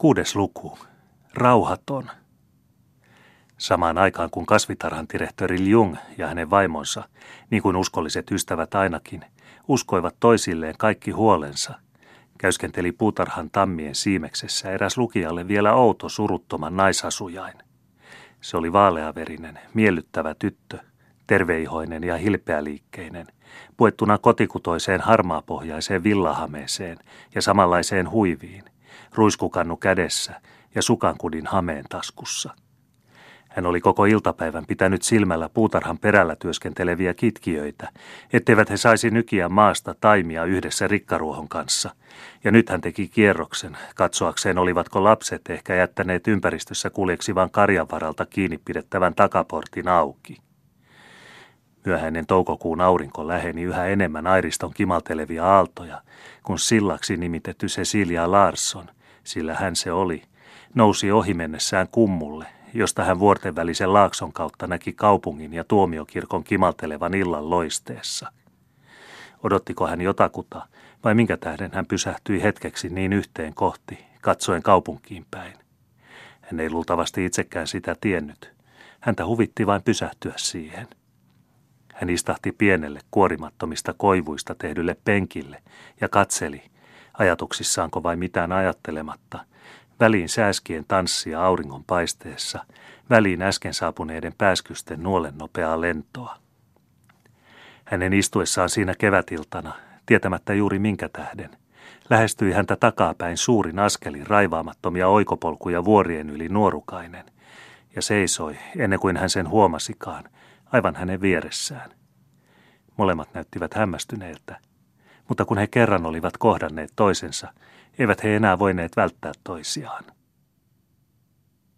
Kuudes luku. Rauhaton. Samaan aikaan kun kasvitarhan direktori Jung ja hänen vaimonsa, niin kuin uskolliset ystävät ainakin, uskoivat toisilleen kaikki huolensa, käyskenteli puutarhan tammien siimeksessä eräs lukijalle vielä outo suruttoman naisasujain. Se oli vaaleaverinen, miellyttävä tyttö, terveihoinen ja hilpeäliikkeinen, puettuna kotikutoiseen harmaapohjaiseen villahameeseen ja samanlaiseen huiviin, ruiskukannu kädessä ja sukankudin hameen taskussa. Hän oli koko iltapäivän pitänyt silmällä puutarhan perällä työskenteleviä kitkiöitä, etteivät he saisi nykiä maasta taimia yhdessä rikkaruohon kanssa. Ja nyt hän teki kierroksen, katsoakseen olivatko lapset ehkä jättäneet ympäristössä kuljeksivan karjanvaralta kiinni pidettävän takaportin auki. Myöhäinen toukokuun aurinko läheni yhä enemmän airiston kimaltelevia aaltoja, kun sillaksi nimitetty Cecilia Larsson, sillä hän se oli, nousi ohi mennessään kummulle, josta hän vuorten välisen laakson kautta näki kaupungin ja tuomiokirkon kimaltelevan illan loisteessa. Odottiko hän jotakuta, vai minkä tähden hän pysähtyi hetkeksi niin yhteen kohti, katsoen kaupunkiin päin? Hän ei luultavasti itsekään sitä tiennyt. Häntä huvitti vain pysähtyä siihen. Hän istahti pienelle kuorimattomista koivuista tehdylle penkille ja katseli, ajatuksissaanko vai mitään ajattelematta, väliin sääskien tanssia auringon paisteessa, väliin äsken saapuneiden pääskysten nuolen nopeaa lentoa. Hänen istuessaan siinä kevätiltana, tietämättä juuri minkä tähden, lähestyi häntä takapäin suurin askelin raivaamattomia oikopolkuja vuorien yli nuorukainen, ja seisoi, ennen kuin hän sen huomasikaan, aivan hänen vieressään. Molemmat näyttivät hämmästyneiltä, mutta kun he kerran olivat kohdanneet toisensa, eivät he enää voineet välttää toisiaan.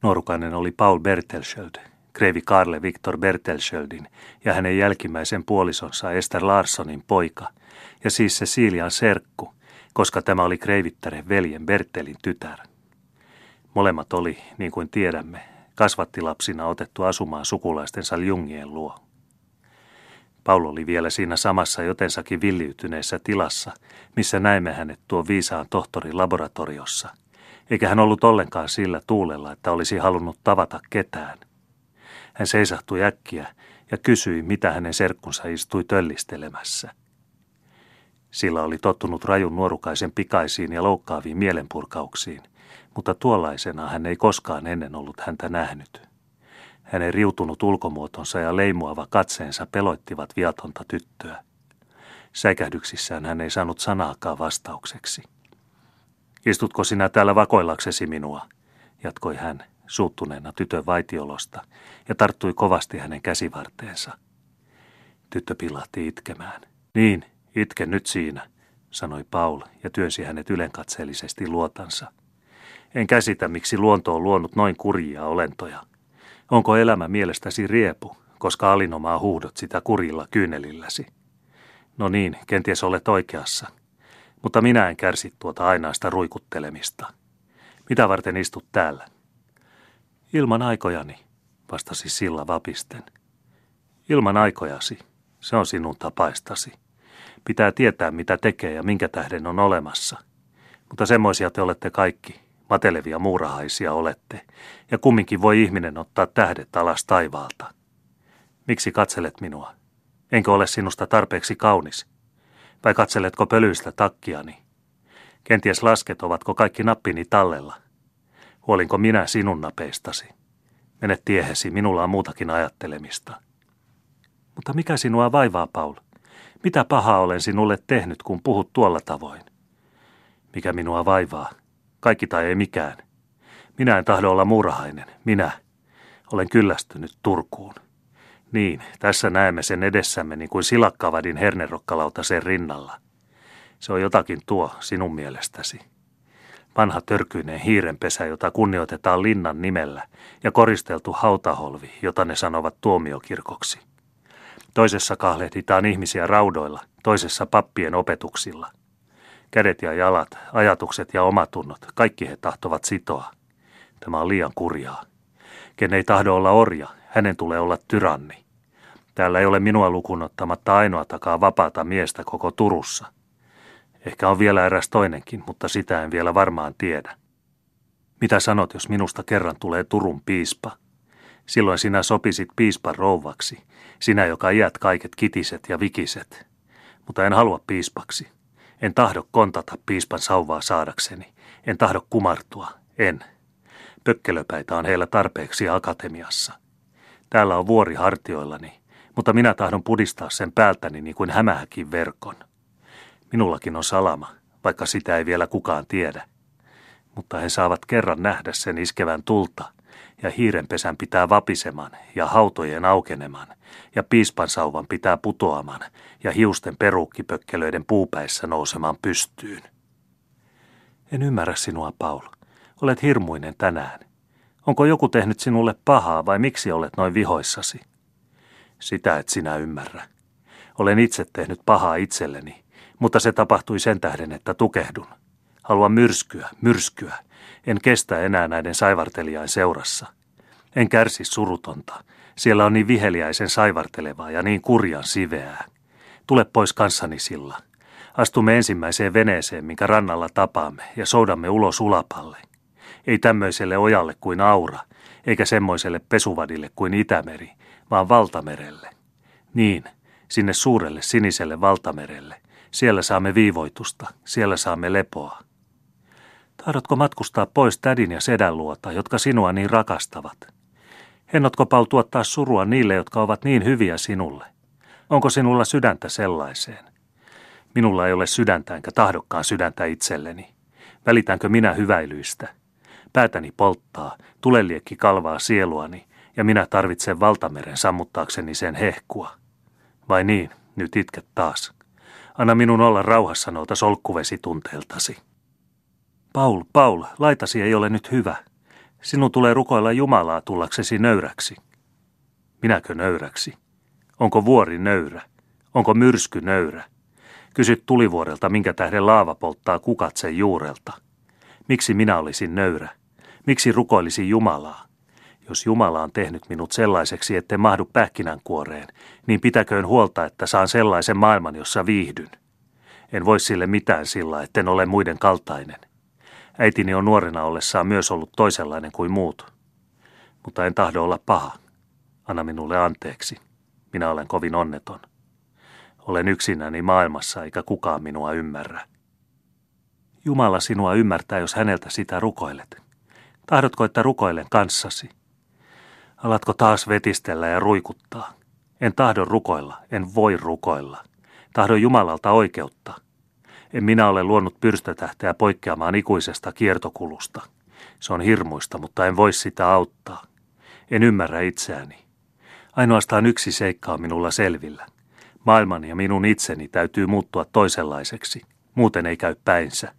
Nuorukainen oli Paul Bertelschöld, kreivi Karle Viktor Bertelschöldin ja hänen jälkimmäisen puolisonsa Esther Larssonin poika, ja siis Cecilian serkku, koska tämä oli kreivittären veljen Bertelin tytär. Molemmat oli, niin kuin tiedämme, kasvattilapsina otettu asumaan sukulaistensa Jungien luo. Paul oli vielä siinä samassa jotensakin villiytyneessä tilassa, missä näimme hänet tuon viisaan tohtorin laboratoriossa, eikä hän ollut ollenkaan sillä tuulella, että olisi halunnut tavata ketään. Hän seisahtui äkkiä ja kysyi, mitä hänen serkkunsa istui töllistelemässä. Sillä oli tottunut rajun nuorukaisen pikaisiin ja loukkaaviin mielenpurkauksiin, mutta tuollaisena hän ei koskaan ennen ollut häntä nähnyt. Hänen riutunut ulkomuotonsa ja leimuava katseensa peloittivat viatonta tyttöä. Säikähdyksissään hän ei saanut sanaakaan vastaukseksi. Istutko sinä täällä vakoillaksesi minua, jatkoi hän suuttuneena tytön vaitiolosta ja tarttui kovasti hänen käsivarteensa. Tyttö pilahti itkemään. Niin, itke nyt siinä, sanoi Paul ja työnsi hänet ylenkatseellisesti luotansa. En käsitä, miksi luonto on luonut noin kurjia olentoja – Onko elämä mielestäsi riepu, koska alinomaa huudot sitä kurilla kyynelilläsi? No niin, kenties olet oikeassa. Mutta minä en kärsi tuota ainaista ruikuttelemista. Mitä varten istut täällä? Ilman aikojani, vastasi Silla vapisten. Ilman aikojasi, se on sinun tapaistasi. Pitää tietää, mitä tekee ja minkä tähden on olemassa. Mutta semmoisia te olette kaikki, Matelevia muurahaisia olette, ja kumminkin voi ihminen ottaa tähdet alas taivaalta. Miksi katselet minua? Enkö ole sinusta tarpeeksi kaunis? Vai katseletko pölyistä takkiani? Kenties lasket, ovatko kaikki nappini tallella? Huolinko minä sinun napeistasi? Mene tiehesi, minulla on muutakin ajattelemista. Mutta mikä sinua vaivaa, Paul? Mitä pahaa olen sinulle tehnyt, kun puhut tuolla tavoin? Mikä minua vaivaa? Kaikki tai ei mikään. Minä en tahdo olla murhainen. Minä olen kyllästynyt Turkuun. Niin, tässä näemme sen edessämme niin kuin silakkavadin hernerokkalauta sen rinnalla. Se on jotakin tuo sinun mielestäsi. Vanha törkyinen hiirenpesä, jota kunnioitetaan linnan nimellä, ja koristeltu hautaholvi, jota ne sanovat tuomiokirkoksi. Toisessa kahlehditaan ihmisiä raudoilla, toisessa pappien opetuksilla – Kädet ja jalat, ajatukset ja omatunnot, kaikki he tahtovat sitoa. Tämä on liian kurjaa. Ken ei tahdo olla orja, hänen tulee olla tyranni. Täällä ei ole minua lukunottamatta ainoatakaan vapaata miestä koko Turussa. Ehkä on vielä eräs toinenkin, mutta sitä en vielä varmaan tiedä. Mitä sanot, jos minusta kerran tulee Turun piispa? Silloin sinä sopisit piispan rouvaksi, sinä joka iät kaiket kitiset ja vikiset. Mutta en halua piispaksi. En tahdo kontata piispan sauvaa saadakseni. En tahdo kumartua. En. Pökkelöpäitä on heillä tarpeeksi akatemiassa. Täällä on vuori hartioillani, mutta minä tahdon pudistaa sen päältäni niin kuin hämähäkin verkon. Minullakin on salama, vaikka sitä ei vielä kukaan tiedä. Mutta he saavat kerran nähdä sen iskevän tulta, ja hiirenpesän pitää vapiseman, ja hautojen aukeneman, ja piispan sauvan pitää putoaman, ja hiusten peruukkipökkelöiden puupäissä nousemaan pystyyn. En ymmärrä sinua, Paul. Olet hirmuinen tänään. Onko joku tehnyt sinulle pahaa vai miksi olet noin vihoissasi? Sitä et sinä ymmärrä. Olen itse tehnyt pahaa itselleni, mutta se tapahtui sen tähden, että tukehdun. Haluan myrskyä, myrskyä. En kestä enää näiden saivartelijain seurassa. En kärsi surutonta. Siellä on niin viheliäisen saivartelevaa ja niin kurjan siveää. Tule pois kanssani sillä. Astumme ensimmäiseen veneeseen, minkä rannalla tapaamme, ja soudamme ulos ulapalle. Ei tämmöiselle ojalle kuin Aura, eikä semmoiselle pesuvadille kuin Itämeri, vaan valtamerelle. Niin, sinne suurelle siniselle valtamerelle. Siellä saamme viivoitusta, siellä saamme lepoa. Tahdotko matkustaa pois tädin ja sedän luota, jotka sinua niin rakastavat? Hennotko Paul tuottaa surua niille, jotka ovat niin hyviä sinulle? Onko sinulla sydäntä sellaiseen? Minulla ei ole sydäntä enkä tahdokkaan sydäntä itselleni. Välitänkö minä hyväilyistä? Päätäni polttaa, tuleliekki kalvaa sieluani, ja minä tarvitsen valtameren sammuttaakseni sen hehkua. Vai niin, nyt itket taas. Anna minun olla rauhassa noilta solkkuvesitunteeltasi. Paul, Paul, laitasi ei ole nyt hyvä. Sinun tulee rukoilla Jumalaa tullaksesi nöyräksi. Minäkö nöyräksi? Onko vuori nöyrä? Onko myrsky nöyrä? Kysyt tulivuorelta, minkä tähden laava polttaa kukat sen juurelta. Miksi minä olisin nöyrä? Miksi rukoilisin Jumalaa? Jos Jumala on tehnyt minut sellaiseksi, etten mahdu pähkinänkuoreen, niin pitäköön huolta, että saan sellaisen maailman, jossa viihdyn. En voi sille mitään sillä, etten ole muiden kaltainen. Äitini on nuorena ollessaan myös ollut toisenlainen kuin muut. Mutta en tahdo olla paha. Anna minulle anteeksi. Minä olen kovin onneton. Olen yksinäni maailmassa eikä kukaan minua ymmärrä. Jumala sinua ymmärtää, jos häneltä sitä rukoilet. Tahdotko, että rukoilen kanssasi? Alatko taas vetistellä ja ruikuttaa? En tahdo rukoilla, en voi rukoilla. Tahdon Jumalalta oikeutta. En minä ole luonut pyrstötähteä poikkeamaan ikuisesta kiertokulusta. Se on hirmuista, mutta en voi sitä auttaa. En ymmärrä itseäni. Ainoastaan yksi seikka on minulla selvillä. Maailman ja minun itseni täytyy muuttua toisenlaiseksi. Muuten ei käy päinsä.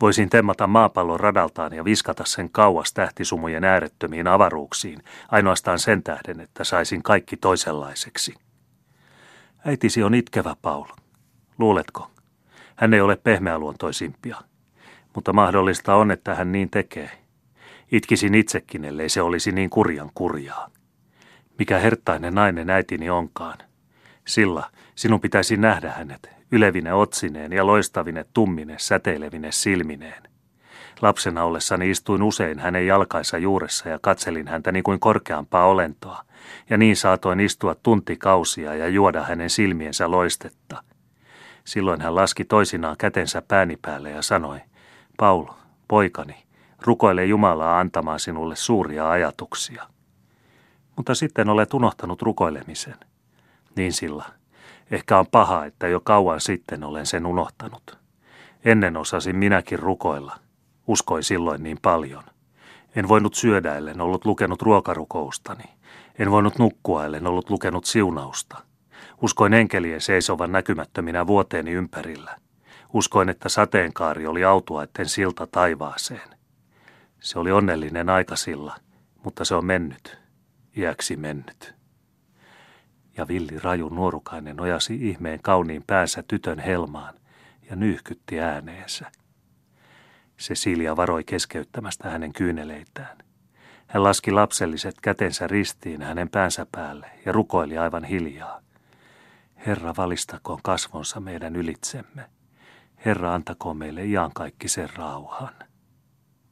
Voisin temmata maapallon radaltaan ja viskata sen kauas tähtisumujen äärettömiin avaruuksiin, ainoastaan sen tähden, että saisin kaikki toisenlaiseksi. Äitisi on itkevä, Paul. Luuletko? Hän ei ole pehmeäluontoisimpia. Mutta mahdollista on, että hän niin tekee. Itkisin itsekin, ellei se olisi niin kurjan kurjaa. Mikä herttainen nainen äitini onkaan. Sillä sinun pitäisi nähdä hänet, ylevine otsineen ja loistavine tummine säteilevine silmineen. Lapsena ollessani istuin usein hänen jalkaissa juuressa ja katselin häntä niin kuin korkeampaa olentoa, ja niin saatoin istua tuntikausia ja juoda hänen silmiensä loistetta. Silloin hän laski toisinaan kätensä pääni päälle ja sanoi, Paul, poikani, rukoile Jumalaa antamaan sinulle suuria ajatuksia. Mutta sitten olet unohtanut rukoilemisen. Niin sillä, Ehkä on paha, että jo kauan sitten olen sen unohtanut. Ennen osasin minäkin rukoilla. Uskoi silloin niin paljon. En voinut syödä, ellen ollut lukenut ruokarukoustani. En voinut nukkua, ellen ollut lukenut siunausta. Uskoin enkelien seisovan näkymättöminä vuoteeni ympärillä. Uskoin, että sateenkaari oli etten silta taivaaseen. Se oli onnellinen aika sillä, mutta se on mennyt, iäksi mennyt ja villi raju nuorukainen nojasi ihmeen kauniin päänsä tytön helmaan ja nyyhkytti ääneensä. Cecilia varoi keskeyttämästä hänen kyyneleitään. Hän laski lapselliset kätensä ristiin hänen päänsä päälle ja rukoili aivan hiljaa. Herra valistakoon kasvonsa meidän ylitsemme. Herra antakoon meille iankaikkisen rauhan.